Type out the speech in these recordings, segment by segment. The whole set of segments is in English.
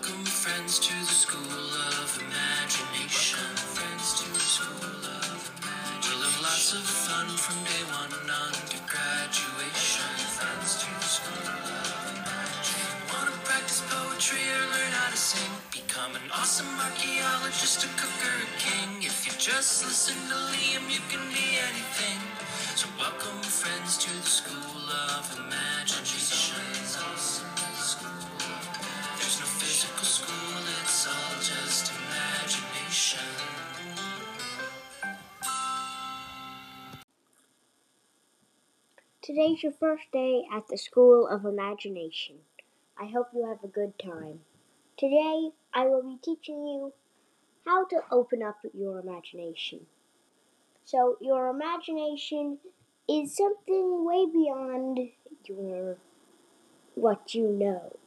welcome friends to the school of imagination. friends to the school of imagination. We'll have lots of fun from day one on to graduation. Friends to the school of imagination. Wanna practice poetry or learn how to sing? Become an awesome archaeologist, a cook or a king. If you just listen to Liam, you can be anything. Today's your first day at the School of Imagination. I hope you have a good time. Today, I will be teaching you how to open up your imagination. So, your imagination is something way beyond your what you know.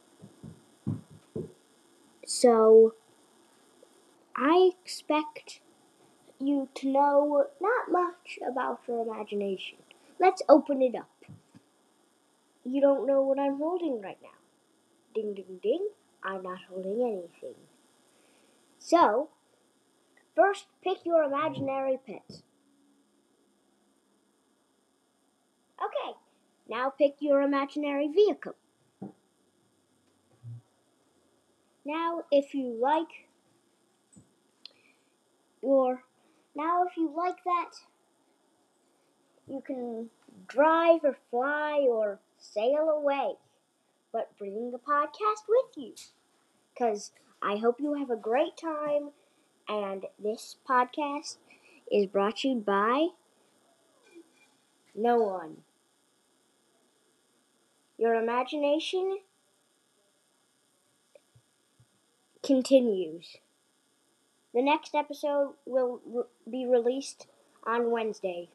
So, I expect you to know not much about your imagination. Let's open it up. You don't know what I'm holding right now. Ding, ding, ding. I'm not holding anything. So, first pick your imaginary pet. Okay, now pick your imaginary vehicle. Now, if you like your, now if you like that, you can drive or fly or sail away, but bring the podcast with you. Because I hope you have a great time, and this podcast is brought to you by no one. Your imagination continues. The next episode will re- be released on Wednesday.